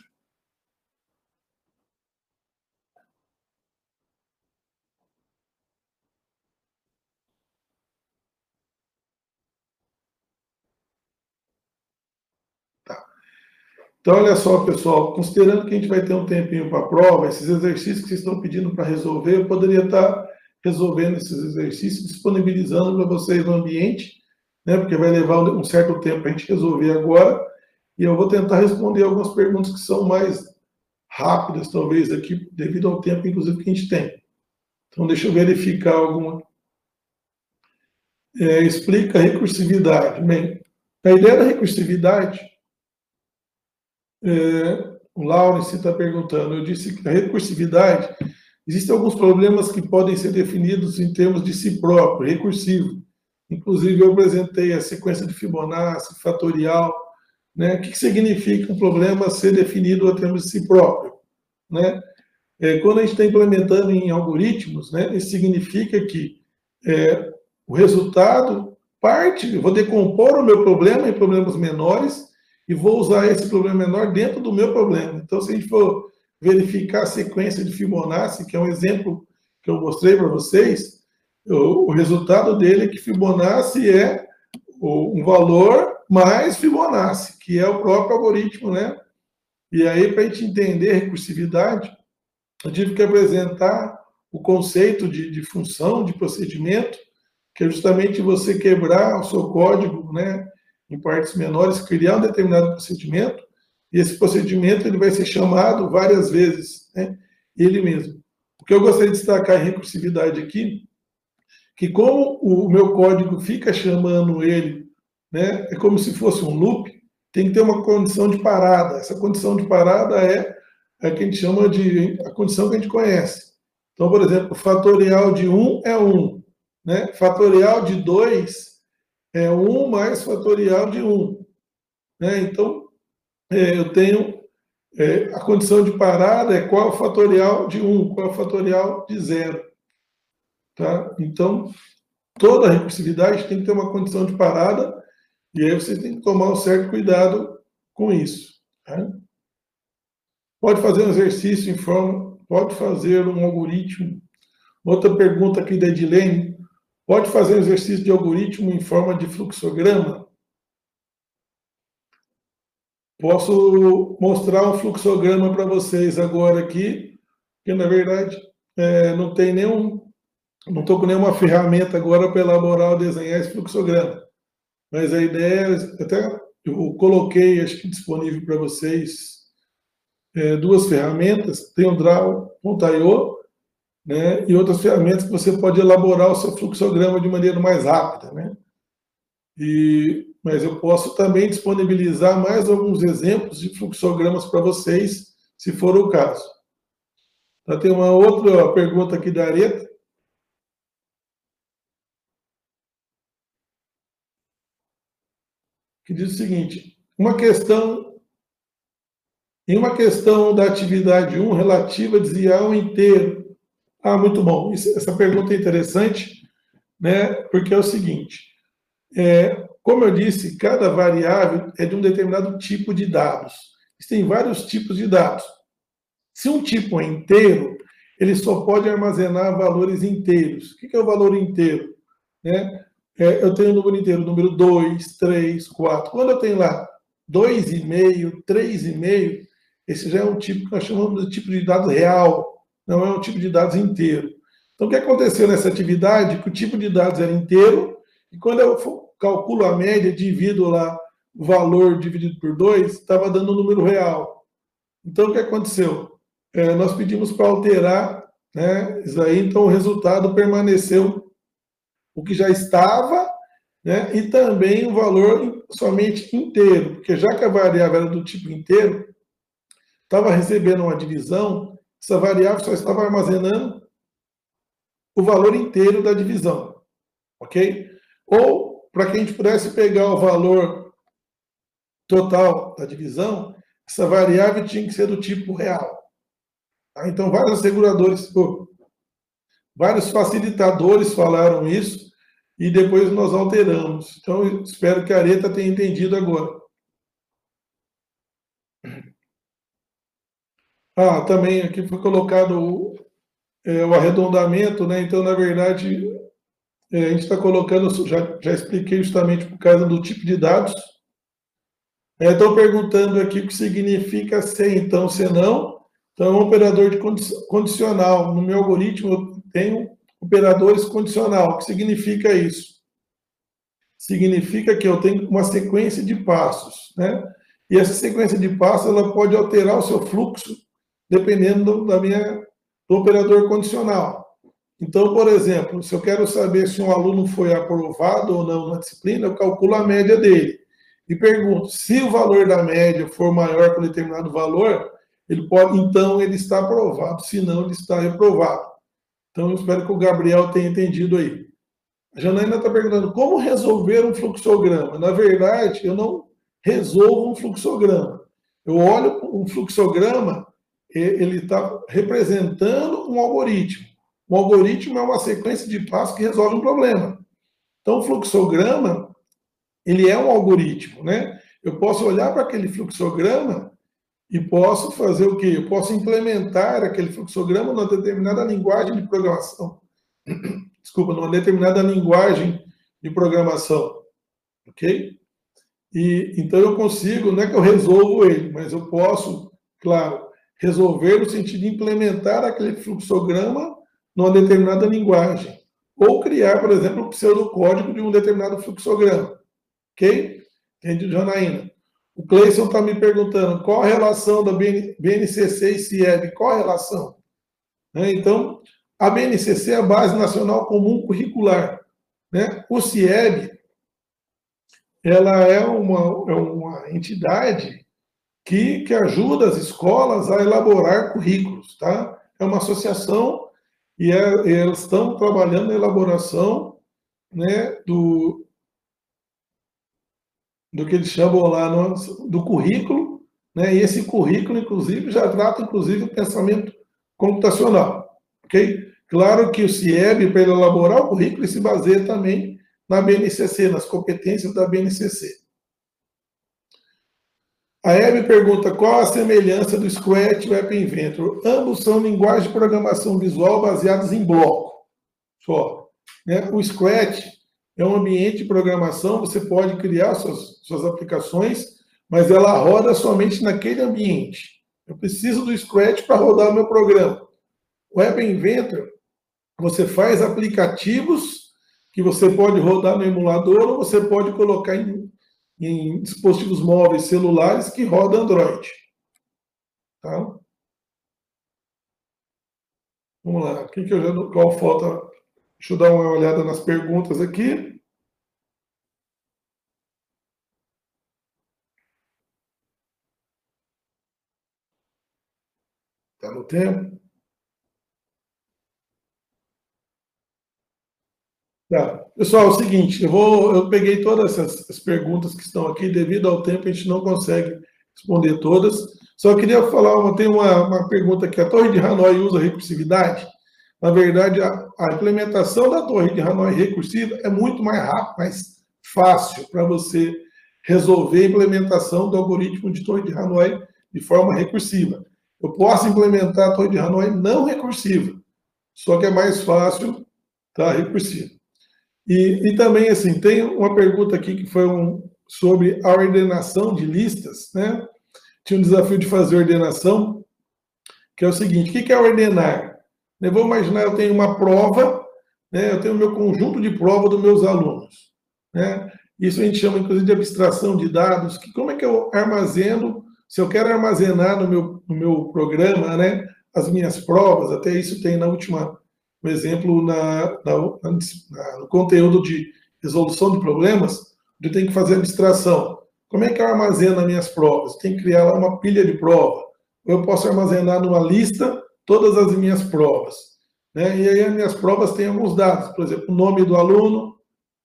Então, olha só, pessoal, considerando que a gente vai ter um tempinho para a prova, esses exercícios que vocês estão pedindo para resolver, eu poderia estar resolvendo esses exercícios, disponibilizando para vocês no ambiente, né, porque vai levar um certo tempo para a gente resolver agora, e eu vou tentar responder algumas perguntas que são mais rápidas, talvez, aqui, devido ao tempo, inclusive, que a gente tem. Então, deixa eu verificar alguma. É, explica recursividade. Bem, a ideia da recursividade é, o Laurence está perguntando, eu disse que a recursividade, existem alguns problemas que podem ser definidos em termos de si próprio, recursivo. Inclusive, eu apresentei a sequência de Fibonacci, fatorial, né? O que, que significa um problema ser definido a termos de si próprio? Né? É, quando a gente está implementando em algoritmos, né, isso significa que é, o resultado parte, eu vou decompor o meu problema em problemas menores e vou usar esse problema menor dentro do meu problema. Então, se a gente for verificar a sequência de Fibonacci, que é um exemplo que eu mostrei para vocês, o, resultado dele é que Fibonacci é um valor mais Fibonacci, que é o próprio algoritmo, né? E aí, para a gente entender recursividade, eu tive que apresentar o conceito de, de função, de procedimento, que é justamente você quebrar o seu código, né? Em partes menores, criar um determinado procedimento, e esse procedimento ele vai ser chamado várias vezes, né? ele mesmo. O que eu gostaria de destacar em recursividade aqui, que como o meu código fica chamando ele, né, é como se fosse um loop, tem que ter uma condição de parada. Essa condição de parada é a que a gente chama de a condição que a gente conhece. Então, por exemplo, fatorial de 1 é 1, né? Fatorial de 2 é 1 mais fatorial de 1. Né? Então, é, eu tenho é, a condição de parada é qual o fatorial de 1, qual o fatorial de 0. Tá? Então, toda recursividade tem que ter uma condição de parada, e aí você tem que tomar um certo cuidado com isso. Tá? Pode fazer um exercício em forma, pode fazer um algoritmo. Outra pergunta aqui da Edilene, Pode fazer exercício de algoritmo em forma de fluxograma? Posso mostrar um fluxograma para vocês agora aqui, que na verdade é, não tem nenhum, não estou com nenhuma ferramenta agora para elaborar ou desenhar esse fluxograma. Mas a ideia, até eu coloquei, acho que disponível para vocês, é, duas ferramentas, tem o Draw.io né, e outras ferramentas que você pode elaborar o seu fluxograma de maneira mais rápida. Né? E, mas eu posso também disponibilizar mais alguns exemplos de fluxogramas para vocês, se for o caso. Tá, tem uma outra pergunta aqui da Areta. Que diz o seguinte: uma questão. Em uma questão da atividade 1 relativa a desviar um inteiro ah, muito bom. essa pergunta é interessante, né? Porque é o seguinte: é, como eu disse, cada variável é de um determinado tipo de dados. Existem vários tipos de dados. Se um tipo é inteiro, ele só pode armazenar valores inteiros. O que é o valor inteiro? Né? É, eu tenho o número inteiro, número 2, 3, 4. Quando eu tenho lá 2,5, 3,5, esse já é um tipo que nós chamamos de tipo de dado real não é um tipo de dados inteiro. Então, o que aconteceu nessa atividade? Que o tipo de dados era inteiro, e quando eu calculo a média, divido lá o valor dividido por 2, estava dando o um número real. Então, o que aconteceu? É, nós pedimos para alterar né, isso aí, então o resultado permaneceu o que já estava, né, e também o valor somente inteiro, porque já que a variável era do tipo inteiro, estava recebendo uma divisão essa variável só estava armazenando o valor inteiro da divisão, ok? Ou, para que a gente pudesse pegar o valor total da divisão, essa variável tinha que ser do tipo real. Tá? Então, vários seguradores, vários facilitadores falaram isso e depois nós alteramos. Então, espero que a Areta tenha entendido agora. Ah, também aqui foi colocado o, é, o arredondamento, né? Então, na verdade, é, a gente está colocando, já, já expliquei justamente por causa do tipo de dados, Estou perguntando aqui o que significa se então, se não. Então, é um operador de condicional. No meu algoritmo, eu tenho operadores condicional. O que significa isso? Significa que eu tenho uma sequência de passos, né? E essa sequência de passos, ela pode alterar o seu fluxo, dependendo da minha, do operador condicional. Então, por exemplo, se eu quero saber se um aluno foi aprovado ou não na disciplina, eu calculo a média dele e pergunto: se o valor da média for maior que um determinado valor, ele pode, então ele está aprovado, se não, ele está reprovado. Então, eu espero que o Gabriel tenha entendido aí. A Janaína está perguntando como resolver um fluxograma. Na verdade, eu não resolvo um fluxograma. Eu olho um fluxograma, ele está representando um algoritmo. Um algoritmo é uma sequência de passos que resolve um problema. Então, o fluxograma ele é um algoritmo, né? Eu posso olhar para aquele fluxograma e posso fazer o quê? Eu posso implementar aquele fluxograma numa determinada linguagem de programação. <coughs> Desculpa, numa determinada linguagem de programação. Ok? E então eu consigo, não é que eu resolvo ele, mas eu posso, claro, resolver no sentido de implementar aquele fluxograma numa determinada linguagem. Ou criar, por exemplo, o pseudocódigo de um determinado fluxograma. Ok? Entende, Janaína? O Cleison está me perguntando qual a relação da BNCC e CIEB, qual a relação? Né? Então, a BNCC é a Base Nacional Comum Curricular. Né? O CIEB, ela é uma, é uma entidade que, que ajuda as escolas a elaborar currículos. Tá? É uma associação e é, elas estão trabalhando na elaboração né, do, do que eles chamam lá no, do currículo, né? E esse currículo, inclusive, já trata, inclusive, o pensamento computacional, ok? Claro que o CIEB, para elaborar o currículo, se baseia também na BNCC, nas competências da BNCC. A Hebe pergunta qual a semelhança do Scratch e o App Inventor. Ambos são linguagens de programação visual baseadas em bloco. Só. Né? O Scratch é um ambiente de programação, você pode criar suas, suas aplicações, mas ela roda somente naquele ambiente. Eu preciso do Scratch para rodar o meu programa. O Web Inventor, você faz aplicativos que você pode rodar no emulador ou você pode colocar em, em dispositivos móveis celulares que rodam Android. Tá? Vamos lá. O que eu já, qual falta Deixa eu dar uma olhada nas perguntas aqui. Está no tempo? Tá. Pessoal, é o seguinte, eu vou, eu peguei todas essas perguntas que estão aqui, devido ao tempo a gente não consegue responder todas. Só queria falar, tem uma, uma pergunta aqui, a Torre de Hanoi usa recursividade? Na verdade, a, a implementação da torre de Hanoi recursiva é muito mais rápida, mais fácil para você resolver a implementação do algoritmo de torre de Hanoi de forma recursiva. Eu posso implementar a torre de Hanoi não recursiva, só que é mais fácil tá, recursiva. E, e também, assim, tem uma pergunta aqui que foi um, sobre a ordenação de listas, né? Tinha um desafio de fazer ordenação, que é o seguinte, o que é ordenar? Né? Vou imaginar, eu tenho uma prova, né? eu tenho o meu conjunto de prova dos meus alunos. Né? Isso a gente chama, inclusive, de abstração de dados, que como é que eu armazeno, se eu quero armazenar no meu, no meu programa né, as minhas provas, até isso tem na última, um exemplo, na, na, na, no conteúdo de resolução de problemas, eu tenho que fazer abstração. Como é que eu armazeno as minhas provas? Tenho que criar lá uma pilha de prova. Eu posso armazenar numa lista todas as minhas provas. Né? E aí as minhas provas têm alguns dados, por exemplo, o nome do aluno,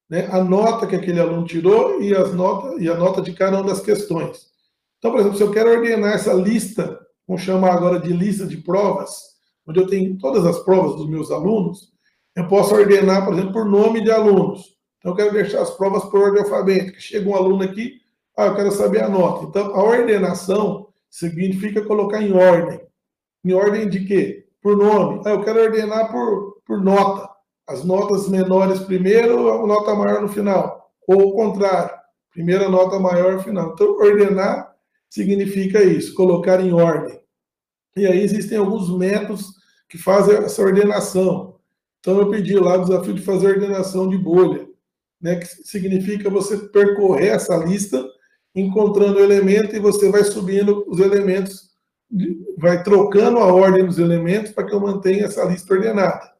né? a nota que aquele aluno tirou e, as notas, e a nota de cada uma das questões. Então, por exemplo, se eu quero ordenar essa lista, vamos chamar agora de lista de provas, onde eu tenho todas as provas dos meus alunos, eu posso ordenar, por exemplo, por nome de alunos. Então, eu quero deixar as provas por ordem alfabética. Chega um aluno aqui, ah, eu quero saber a nota. Então, a ordenação significa colocar em ordem. Em ordem de quê? Por nome. Ah, eu quero ordenar por, por nota. As notas menores primeiro, a nota maior no final. Ou o contrário. Primeira nota maior final. Então, ordenar significa isso, colocar em ordem. E aí existem alguns métodos que fazem essa ordenação. Então, eu pedi lá o desafio de fazer ordenação de bolha, né, que significa você percorrer essa lista, encontrando o elemento e você vai subindo os elementos, vai trocando a ordem dos elementos para que eu mantenha essa lista ordenada.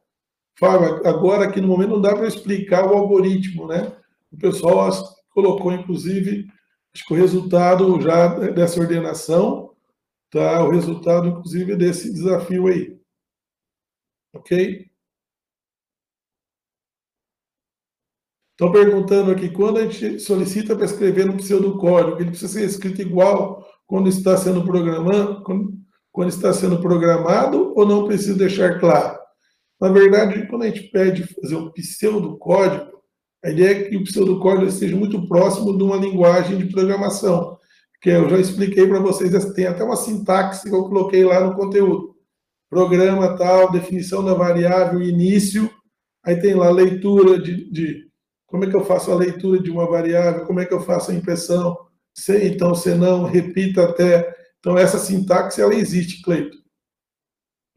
Fábio, agora aqui no momento não dá para explicar o algoritmo, né? O pessoal colocou, inclusive, acho que o resultado já dessa ordenação, tá? O resultado, inclusive, desse desafio aí. Ok? Estão perguntando aqui, quando a gente solicita para escrever no pseudocódigo, ele precisa ser escrito igual quando está sendo programado, quando, está sendo programado, ou não precisa deixar claro? Na verdade, quando a gente pede fazer um pseudocódigo, a ideia é que o pseudocódigo esteja muito próximo de uma linguagem de programação, que eu já expliquei para vocês, tem até uma sintaxe que eu coloquei lá no conteúdo. Programa tal, definição da variável, início, aí tem lá leitura de, de como é que eu faço a leitura de uma variável, como é que eu faço a impressão, se então, se não, repita até. Então, essa sintaxe, ela existe, Cleito.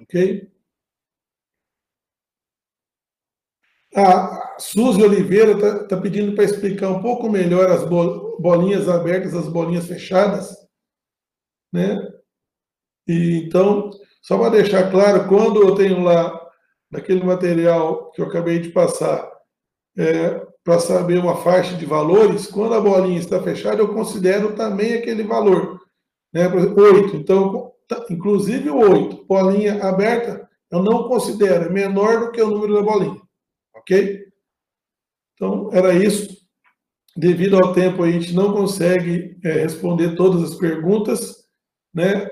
Ok? A Suzy Oliveira está tá pedindo para explicar um pouco melhor as bolinhas abertas, as bolinhas fechadas. Né? E, então, só para deixar claro, quando eu tenho lá, naquele material que eu acabei de passar, é, para saber uma faixa de valores, quando a bolinha está fechada, eu considero também aquele valor. Né? Por exemplo, 8. Então, inclusive o 8, bolinha aberta, eu não considero, é menor do que o número da bolinha. Ok? Então, era isso. Devido ao tempo, a gente não consegue é, responder todas as perguntas, né?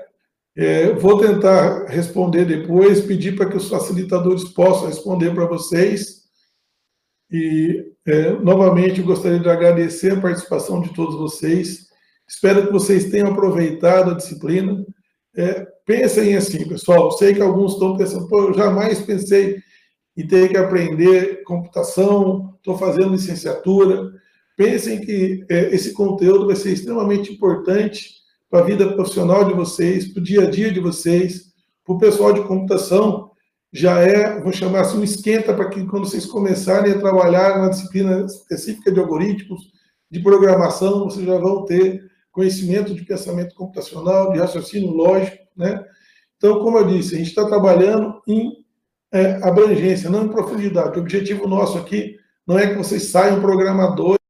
É, vou tentar responder depois, pedir para que os facilitadores possam responder para vocês. E, é, novamente, gostaria de agradecer a participação de todos vocês. Espero que vocês tenham aproveitado a disciplina. É, pensem assim, pessoal. Sei que alguns estão pensando, pô, eu jamais pensei e ter que aprender computação, estou fazendo licenciatura. Pensem que é, esse conteúdo vai ser extremamente importante para a vida profissional de vocês, para o dia a dia de vocês, para o pessoal de computação. Já é, vou chamar assim, um esquenta para que quando vocês começarem a trabalhar na disciplina específica de algoritmos, de programação, vocês já vão ter conhecimento de pensamento computacional, de raciocínio lógico, né? Então, como eu disse, a gente está trabalhando em é, abrangência, não em profundidade. O objetivo nosso aqui não é que vocês saiam programadores